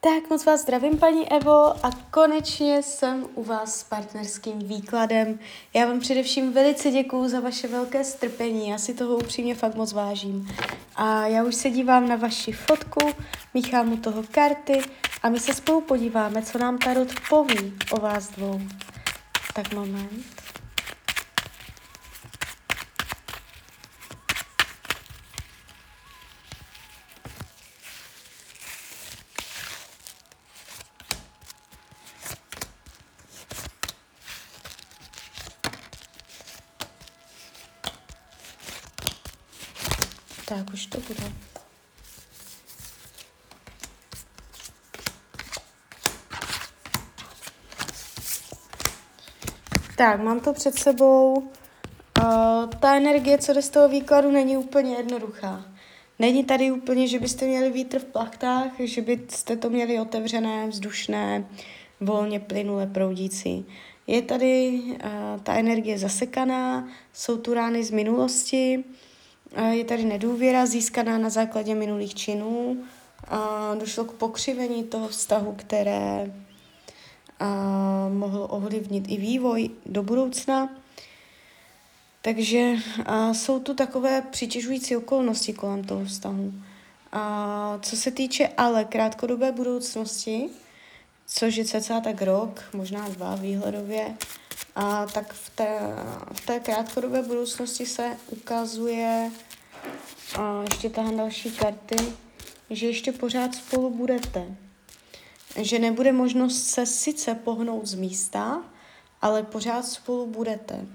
Tak moc vás zdravím, paní Evo, a konečně jsem u vás s partnerským výkladem. Já vám především velice děkuju za vaše velké strpení, já si toho upřímně fakt moc vážím. A já už se dívám na vaši fotku, míchám u toho karty a my se spolu podíváme, co nám Tarot poví o vás dvou. Tak moment. Tak už to bude. Tak, mám to před sebou. Uh, ta energie, co jde z toho výkladu, není úplně jednoduchá. Není tady úplně, že byste měli vítr v plachtách, že byste to měli otevřené, vzdušné, volně plynule proudící. Je tady uh, ta energie zasekaná, jsou tu rány z minulosti, je tady nedůvěra získaná na základě minulých činů. A došlo k pokřivení toho vztahu, které a mohlo ovlivnit i vývoj do budoucna. Takže a jsou tu takové přitěžující okolnosti kolem toho vztahu. A co se týče ale krátkodobé budoucnosti, což je cca tak rok, možná dva výhledově, a tak v té, v té krátkodobé budoucnosti se ukazuje a ještě tahle další karty, že ještě pořád spolu budete. Že nebude možnost se sice pohnout z místa, ale pořád spolu budete.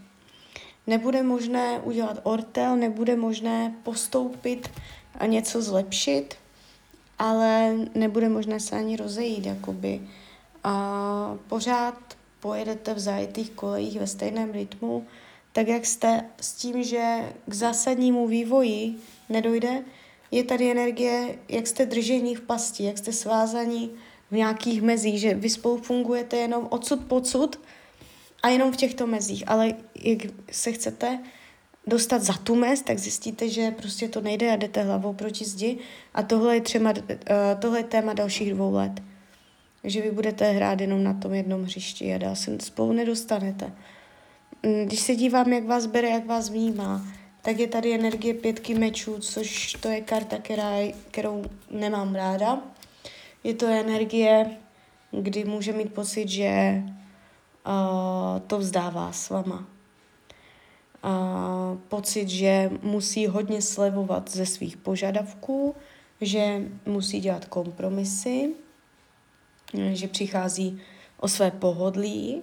Nebude možné udělat ortel, nebude možné postoupit a něco zlepšit, ale nebude možné se ani rozejít, jakoby. A pořád pojedete v zajetých kolejích ve stejném rytmu, tak jak jste s tím, že k zásadnímu vývoji nedojde, je tady energie, jak jste držení v pasti, jak jste svázaní v nějakých mezích, že vy spolu fungujete jenom odsud pocud a jenom v těchto mezích, ale jak se chcete dostat za tu mez, tak zjistíte, že prostě to nejde a jdete hlavou proti zdi. A tohle je, třema, uh, tohle je téma dalších dvou let. Že vy budete hrát jenom na tom jednom hřišti a dál se spolu nedostanete. Mm, když se dívám, jak vás bere, jak vás vnímá, tak je tady energie pětky mečů, což to je karta, která, kterou nemám ráda. Je to energie, kdy může mít pocit, že uh, to vzdává s váma. Uh, pocit, že musí hodně slevovat ze svých požadavků, že musí dělat kompromisy, že přichází o své pohodlí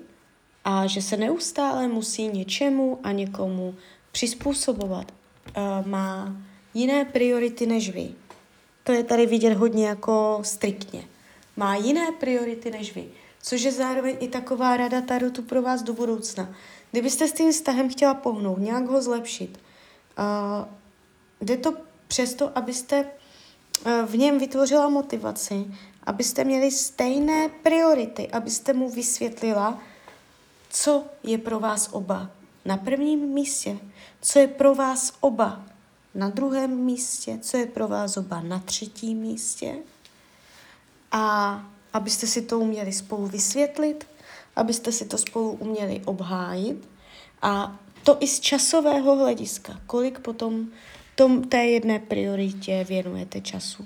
a že se neustále musí něčemu a někomu přizpůsobovat. Uh, má jiné priority než vy. To je tady vidět hodně jako striktně. Má jiné priority než vy. Což je zároveň i taková rada Tarotu pro vás do budoucna. Kdybyste s tím vztahem chtěla pohnout, nějak ho zlepšit, uh, jde to přesto, abyste uh, v něm vytvořila motivaci, abyste měli stejné priority, abyste mu vysvětlila, co je pro vás oba na prvním místě, co je pro vás oba na druhém místě, co je pro vás oba na třetím místě. A abyste si to uměli spolu vysvětlit, abyste si to spolu uměli obhájit a to i z časového hlediska, kolik potom tom, té jedné prioritě věnujete času.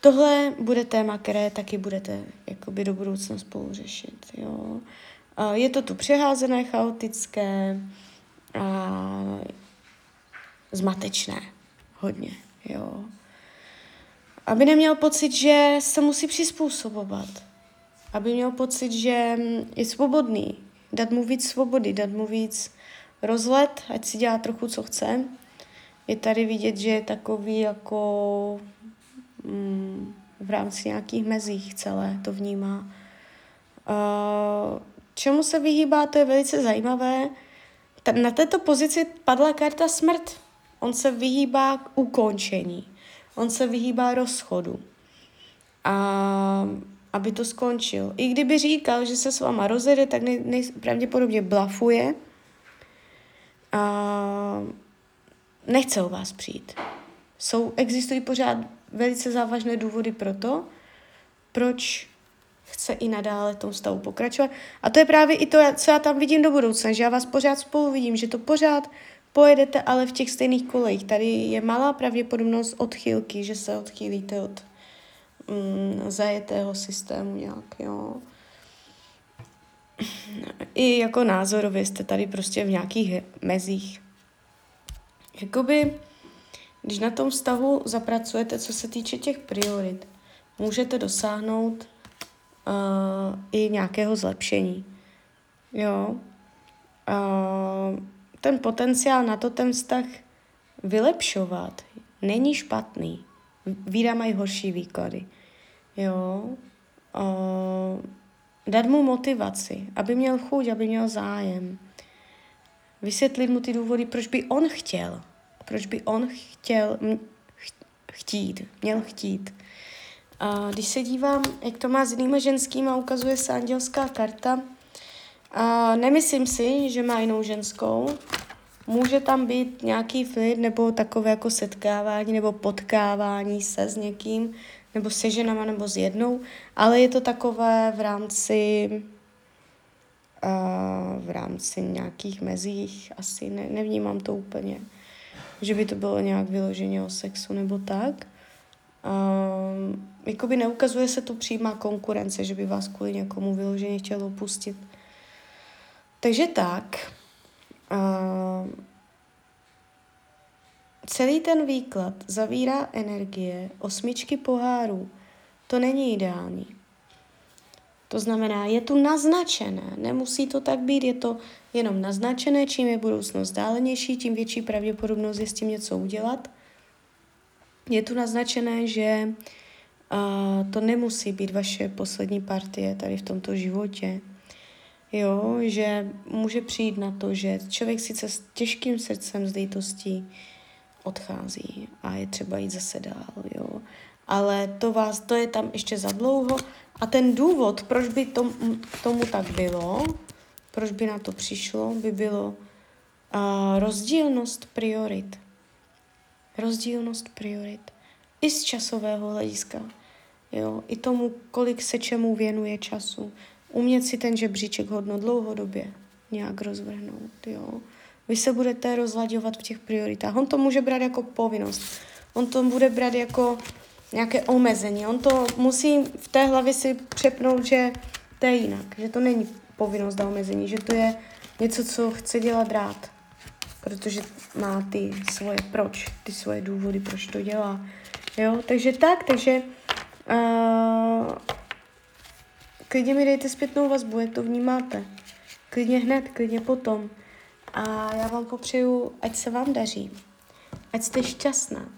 Tohle bude téma, které taky budete jakoby do budoucna spolu řešit. Jo. Je to tu přeházené, chaotické a zmatečné. Hodně, jo. Aby neměl pocit, že se musí přizpůsobovat. Aby měl pocit, že je svobodný. Dát mu víc svobody, dát mu víc rozlet, ať si dělá trochu, co chce. Je tady vidět, že je takový jako mm, v rámci nějakých mezích celé to vnímá. Uh, Čemu se vyhýbá, to je velice zajímavé. Na této pozici padla karta smrt. On se vyhýbá k ukončení. On se vyhýbá rozchodu. A aby to skončil. I kdyby říkal, že se s váma rozjede, tak nej, nej, pravděpodobně blafuje. A nechce o vás přijít. Jsou, existují pořád velice závažné důvody pro to, proč chce i nadále tom stavu pokračovat. A to je právě i to, co já tam vidím do budoucna, že já vás pořád spolu vidím, že to pořád pojedete, ale v těch stejných kolejích. Tady je malá pravděpodobnost odchylky, že se odchýlíte od mm, zajetého systému nějak, jo. I jako názorově jste tady prostě v nějakých mezích. Jakoby, když na tom stavu zapracujete, co se týče těch priorit, můžete dosáhnout uh, i nějakého zlepšení. Jo. Uh, ten potenciál na to ten vztah vylepšovat není špatný. Víra mají horší výklady. Jo. Uh, dát mu motivaci, aby měl chuť, aby měl zájem. Vysvětlit mu ty důvody, proč by on chtěl. Proč by on chtěl chtít, měl chtít. A když se dívám, jak to má s jinými ženskými, ukazuje se andělská karta. A nemyslím si, že má jinou ženskou. Může tam být nějaký flit nebo takové jako setkávání nebo potkávání se s někým, nebo se ženama, nebo s jednou, ale je to takové v rámci uh, v rámci nějakých mezích, asi ne, nevnímám to úplně, že by to bylo nějak vyloženě o sexu nebo tak. Um, jakoby neukazuje se tu přímá konkurence, že by vás kvůli někomu vyloženě chtělo opustit. Takže tak. Uh, celý ten výklad zavírá energie osmičky pohárů. To není ideální. To znamená, je tu naznačené, nemusí to tak být, je to jenom naznačené, čím je budoucnost dálenější, tím větší pravděpodobnost je s tím něco udělat. Je tu naznačené, že uh, to nemusí být vaše poslední partie tady v tomto životě. Jo, že může přijít na to, že člověk sice s těžkým srdcem z dejtostí odchází a je třeba jít zase dál, jo. Ale to vás, to je tam ještě za dlouho a ten důvod, proč by tom, tomu tak bylo, proč by na to přišlo, by bylo uh, rozdílnost priorit. Rozdílnost priorit. I z časového hlediska. Jo, i tomu, kolik se čemu věnuje času. Umět si ten žebříček hodno dlouhodobě nějak rozvrhnout, jo. Vy se budete rozlaďovat v těch prioritách. On to může brát jako povinnost. On to bude brát jako nějaké omezení. On to musí v té hlavě si přepnout, že to je jinak, že to není povinnost a omezení, že to je něco, co chce dělat rád, protože má ty svoje proč, ty svoje důvody, proč to dělá. Jo, takže tak, takže uh, klidně mi dejte zpětnou vazbu, jak to vnímáte. Klidně hned, klidně potom. A já vám popřeju, ať se vám daří, ať jste šťastná.